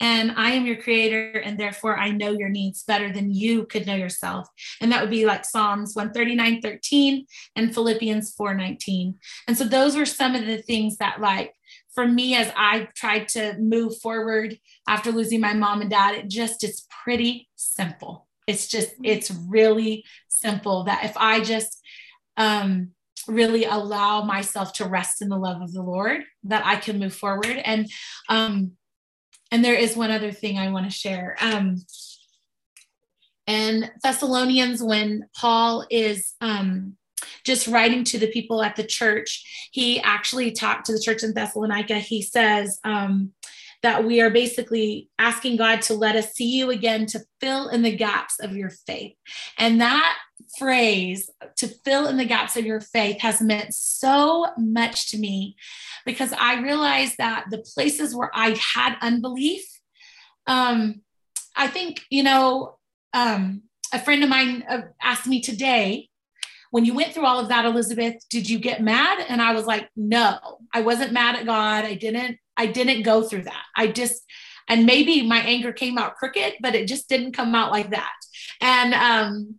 And I am your creator, and therefore I know your needs better than you could know yourself. And that would be like Psalms 139 13 and Philippians 4 19. And so those were some of the things that, like, for me, as I tried to move forward after losing my mom and dad, it just is pretty simple. It's just, it's really simple that if I just, um, really allow myself to rest in the love of the Lord that I can move forward. And um, and there is one other thing I want to share. Um, and Thessalonians, when Paul is um, just writing to the people at the church, he actually talked to the church in Thessalonica. He says um, that we are basically asking God to let us see you again to fill in the gaps of your faith. And that phrase to fill in the gaps of your faith has meant so much to me because I realized that the places where I had unbelief, um, I think, you know, um, a friend of mine uh, asked me today, when you went through all of that, Elizabeth, did you get mad? And I was like, no, I wasn't mad at God. I didn't, I didn't go through that. I just, and maybe my anger came out crooked, but it just didn't come out like that. And um,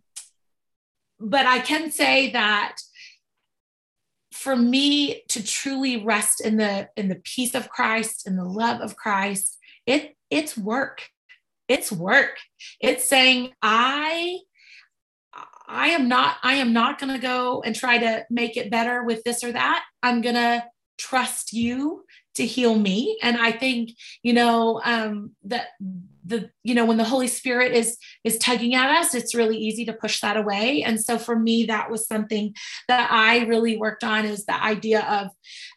but I can say that for me to truly rest in the in the peace of Christ and the love of Christ, it it's work. It's work. It's saying I I am not I am not going to go and try to make it better with this or that. I'm going to trust you to heal me and i think you know um that the you know when the holy spirit is is tugging at us it's really easy to push that away and so for me that was something that i really worked on is the idea of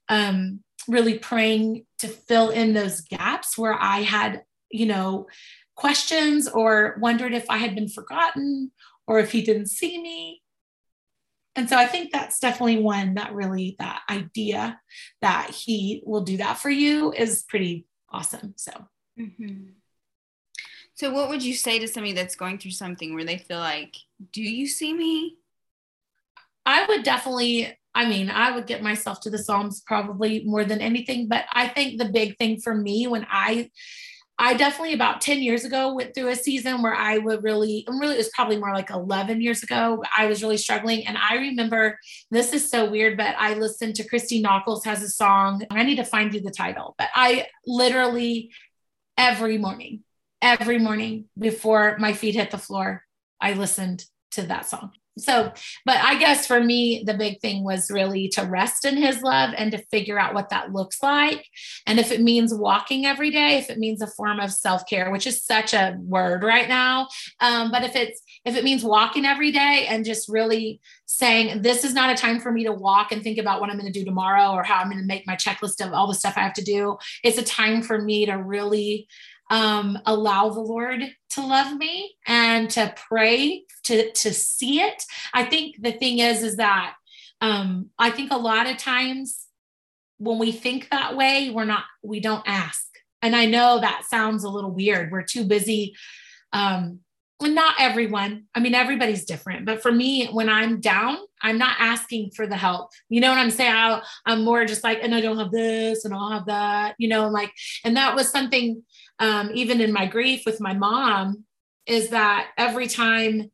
um really praying to fill in those gaps where i had you know questions or wondered if i had been forgotten or if he didn't see me and so I think that's definitely one that really that idea that he will do that for you is pretty awesome. So. Mm-hmm. So, what would you say to somebody that's going through something where they feel like, "Do you see me?" I would definitely. I mean, I would get myself to the Psalms probably more than anything, but I think the big thing for me when I I definitely about 10 years ago went through a season where I would really, and really it was probably more like 11 years ago, I was really struggling. And I remember this is so weird, but I listened to Christy Nockels has a song. I need to find you the title, but I literally every morning, every morning before my feet hit the floor, I listened to that song. So but i guess for me the big thing was really to rest in his love and to figure out what that looks like. And if it means walking every day if it means a form of self-care which is such a word right now um, but if it's if it means walking every day and just really saying this is not a time for me to walk and think about what i'm going to do tomorrow or how i'm going to make my checklist of all the stuff i have to do it's a time for me to really um, allow the Lord to love me and to pray to to see it. I think the thing is is that um, I think a lot of times when we think that way, we're not we don't ask. And I know that sounds a little weird. We're too busy. Um, not everyone. I mean, everybody's different. But for me, when I'm down, I'm not asking for the help. You know what I'm saying? i am more just like, and I don't have this and I don't have that, you know, like, and that was something um, even in my grief with my mom, is that every time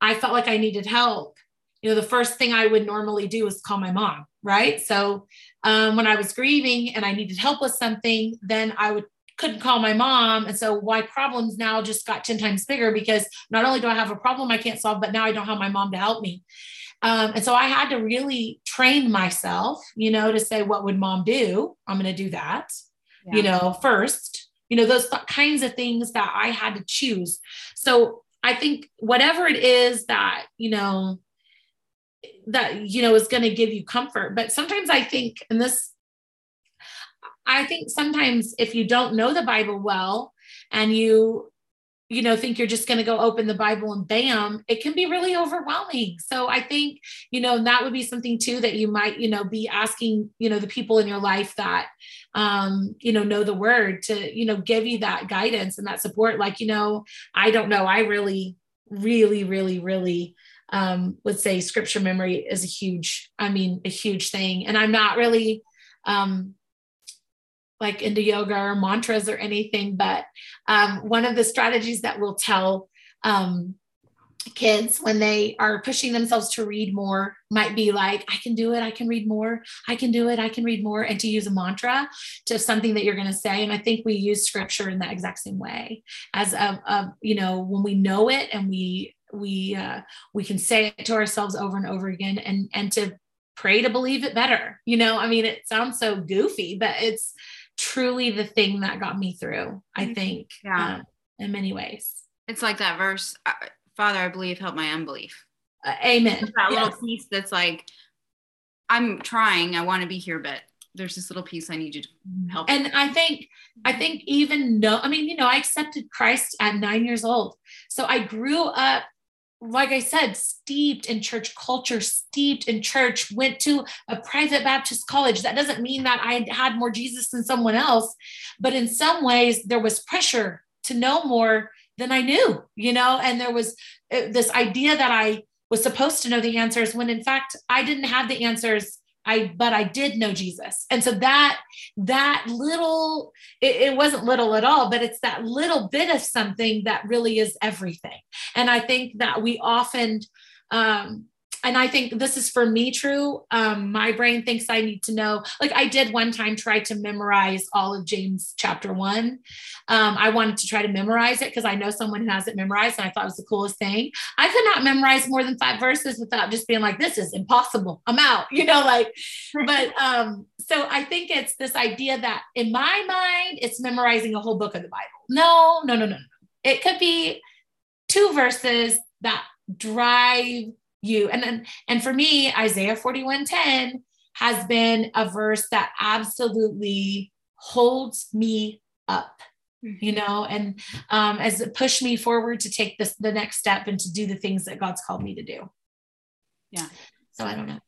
I felt like I needed help, you know, the first thing I would normally do is call my mom, right? So um, when I was grieving and I needed help with something, then I would couldn't call my mom. And so my problems now just got 10 times bigger because not only do I have a problem I can't solve, but now I don't have my mom to help me. Um, and so I had to really train myself, you know, to say, what would mom do? I'm going to do that, yeah. you know, first you know those th- kinds of things that i had to choose so i think whatever it is that you know that you know is going to give you comfort but sometimes i think and this i think sometimes if you don't know the bible well and you you know think you're just going to go open the bible and bam it can be really overwhelming. So i think you know that would be something too that you might you know be asking you know the people in your life that um you know know the word to you know give you that guidance and that support. Like you know i don't know i really really really really um would say scripture memory is a huge i mean a huge thing. And i'm not really um like into yoga or mantras or anything, but um, one of the strategies that we'll tell um, kids when they are pushing themselves to read more might be like, I can do it, I can read more, I can do it, I can read more, and to use a mantra to something that you're going to say. And I think we use scripture in that exact same way as a you know, when we know it and we we uh, we can say it to ourselves over and over again and and to pray to believe it better you know i mean it sounds so goofy but it's truly the thing that got me through, I mm-hmm. think, yeah. Um, in many ways. It's like that verse, Father, I believe, help my unbelief. Uh, amen. That yes. little piece that's like, I'm trying, I want to be here, but there's this little piece I need you to help. And I think, I think even no, I mean, you know, I accepted Christ at nine years old. So I grew up like I said, steeped in church culture, steeped in church, went to a private Baptist college. That doesn't mean that I had more Jesus than someone else, but in some ways, there was pressure to know more than I knew, you know, and there was uh, this idea that I was supposed to know the answers when in fact I didn't have the answers I but I did know Jesus. And so that that little it, it, wasn't little at all, but it's that little bit of something that really is everything. And I think that we often um and I think this is for me true. Um, my brain thinks I need to know. Like I did one time, try to memorize all of James chapter one. Um, I wanted to try to memorize it because I know someone who has it memorized, and I thought it was the coolest thing. I could not memorize more than five verses without just being like, "This is impossible. I'm out." You know, like. but um, so I think it's this idea that in my mind, it's memorizing a whole book of the Bible. No, no, no, no, no. It could be two verses that drive you. And then, and for me, Isaiah 41:10 has been a verse that absolutely holds me up you mm-hmm. know and um, as it pushed me forward to take this the next step and to do the things that god's called me to do. Yeah. So i don't know.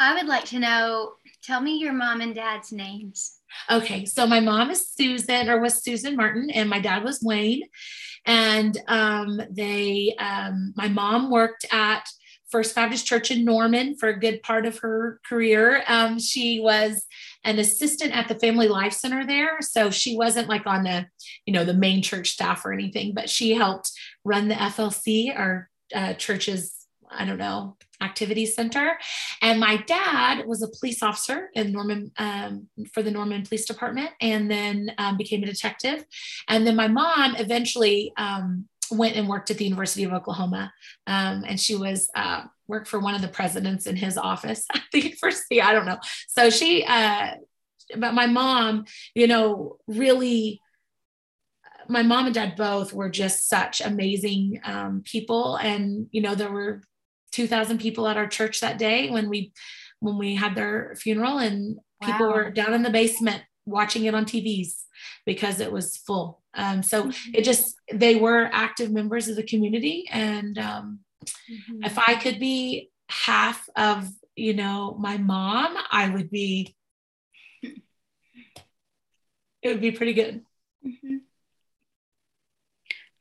I would like to know tell me your mom and dad's names. Okay so my mom is susan or was susan martin and my dad was wayne. And um, they um, my mom worked at First Baptist Church in Norman for a good part of her career. Um, she was an assistant at the Family Life Center there, so she wasn't like on the, you know, the main church staff or anything, but she helped run the FLC, our uh, church's, I don't know, activity center. And my dad was a police officer in Norman um, for the Norman Police Department, and then um, became a detective. And then my mom eventually um, went and worked at the University of Oklahoma, um, and she was uh, worked for one of the presidents in his office at the university. I don't know. So she, uh, but my mom, you know, really. My mom and dad both were just such amazing um, people, and you know there were 2,000 people at our church that day when we when we had their funeral, and wow. people were down in the basement watching it on TVs because it was full. Um, so mm-hmm. it just they were active members of the community, and um, mm-hmm. if I could be half of you know my mom, I would be. It would be pretty good. Mm-hmm.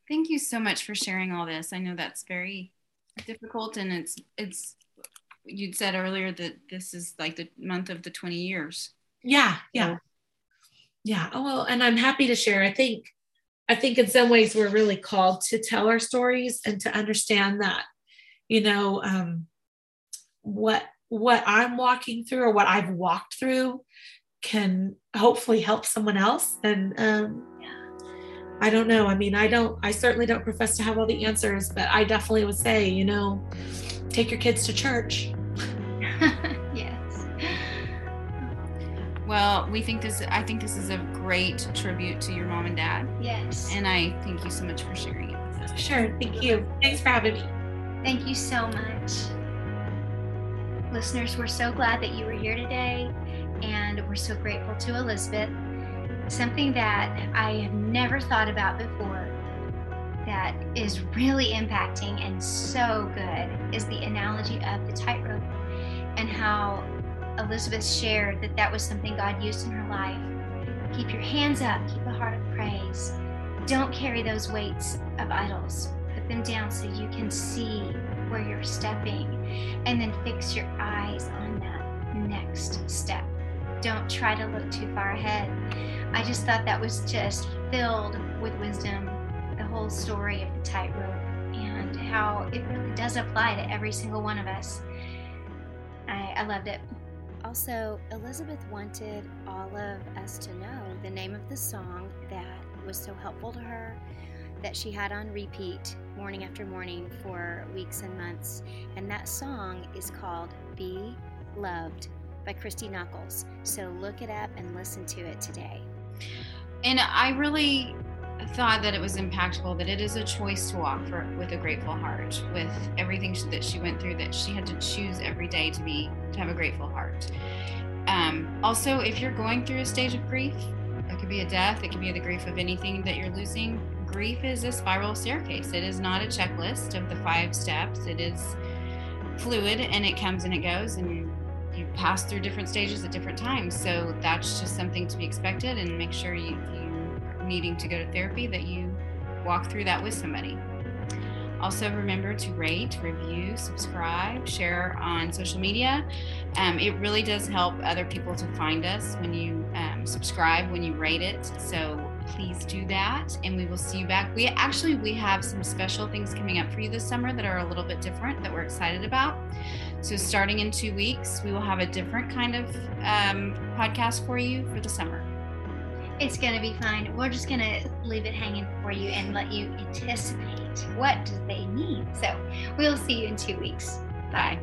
Thank you so much for sharing all this. I know that's very difficult, and it's it's. You'd said earlier that this is like the month of the 20 years. Yeah, yeah. So, yeah oh well and i'm happy to share i think i think in some ways we're really called to tell our stories and to understand that you know um, what what i'm walking through or what i've walked through can hopefully help someone else. And um, i don't know. I mean i don't i certainly don't profess to have all the answers but i definitely would say you know take your kids to church Well, we think this. I think this is a great tribute to your mom and dad. Yes. And I thank you so much for sharing it with us. Sure. Thank you. Thanks for having me. Thank you so much. Listeners, we're so glad that you were here today, and we're so grateful to Elizabeth. Something that I have never thought about before that is really impacting and so good is the analogy of the tightrope and how Elizabeth shared that that was something God used in her life. Keep your hands up, keep a heart of praise. Don't carry those weights of idols. Put them down so you can see where you're stepping and then fix your eyes on that next step. Don't try to look too far ahead. I just thought that was just filled with wisdom, the whole story of the tightrope and how it really does apply to every single one of us. I, I loved it. Also, Elizabeth wanted all of us to know the name of the song that was so helpful to her that she had on repeat morning after morning for weeks and months. And that song is called Be Loved by Christy Nockels. So look it up and listen to it today. And I really thought that it was impactful that it is a choice to walk for, with a grateful heart with everything that she went through that she had to choose every day to be to have a grateful heart. Um, also if you're going through a stage of grief it could be a death it could be the grief of anything that you're losing grief is a spiral staircase. It is not a checklist of the five steps. It is fluid and it comes and it goes and you, you pass through different stages at different times. So that's just something to be expected and make sure you, you needing to go to therapy that you walk through that with somebody. Also, remember to rate, review, subscribe, share on social media. Um, it really does help other people to find us when you um, subscribe, when you rate it. So please do that, and we will see you back. We actually we have some special things coming up for you this summer that are a little bit different that we're excited about. So starting in two weeks, we will have a different kind of um, podcast for you for the summer. It's going to be fine. We're just going to leave it hanging for you and let you anticipate what do they need. So we'll see you in two weeks. Bye.